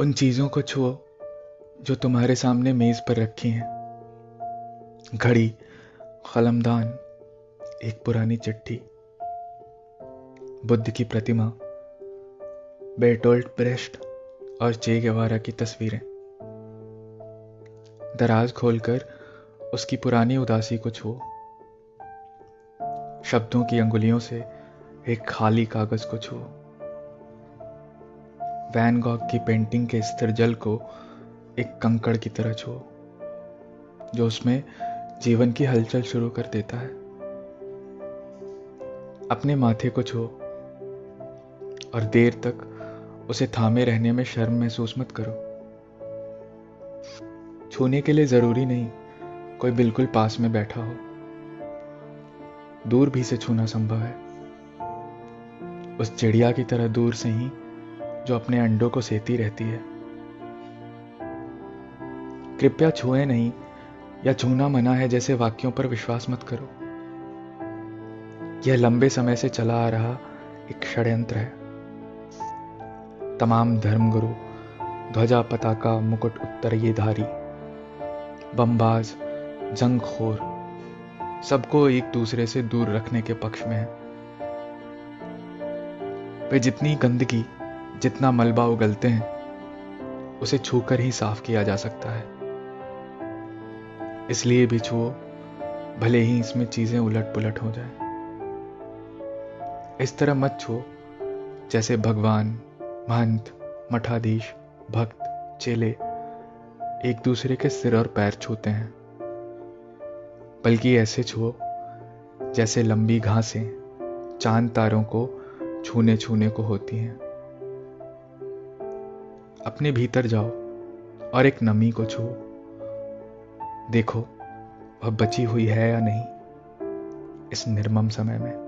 उन चीज़ों को छुओ जो तुम्हारे सामने मेज पर रखी हैं। घड़ी, कलमदान, एक पुरानी चिट्ठी। बुद्ध की प्रतिमा बेटोल्ट ब्रेस्ट और चे गेवारा की तस्वीरें। दराज खोलकर उसकी पुरानी उदासी को छुओ। शब्दों की अंगुलियों से एक खाली कागज़ को छुओ। वैन गॉग की पेंटिंग के स्थिर जल को एक कंकड़ की तरह छुओ, जो उसमें जीवन की हलचल शुरू कर देता है। अपने माथे को छुओ और देर तक उसे थामे रहने में शर्म महसूस मत करो। छूने के लिए ज़रूरी नहीं कोई बिल्कुल पास में बैठा हो। दूर भी से छूना संभव है। उस चिड़िया की तरह दूर से ही जो अपने अंडों को सेती रहती है। कृपया छुए नहीं या छूना मना है जैसे वाक्यों पर विश्वास मत करो। यह लंबे समय से चला आ रहा एक षड्यंत्र है। तमाम धर्मगुरु, ध्वजा पताका, मुकुट उत्तरीयधारी, बमबाज, जंगखोर, सबको एक दूसरे से दूर रखने के पक्ष में है। वे जितनी गंदगी जितना मलबा उगलते हैं, उसे छूकर ही साफ़ किया जा सकता है। इसलिए भी छुओ, भले ही इसमें चीज़ें उलट पुलट हो जाए। इस तरह मत छुओ, जैसे भगवान, महंत, मठाधीश, भक्त, चेले एक दूसरे के सिर और पैर छूते हैं। बल्कि ऐसे छुओ, जैसे लंबी घासें चाँद तारों को छूने छूने को होती हैं। अपने भीतर जाओ और एक नमी को छू। देखो, वह बची हुई है या नहीं इस निर्मम समय में।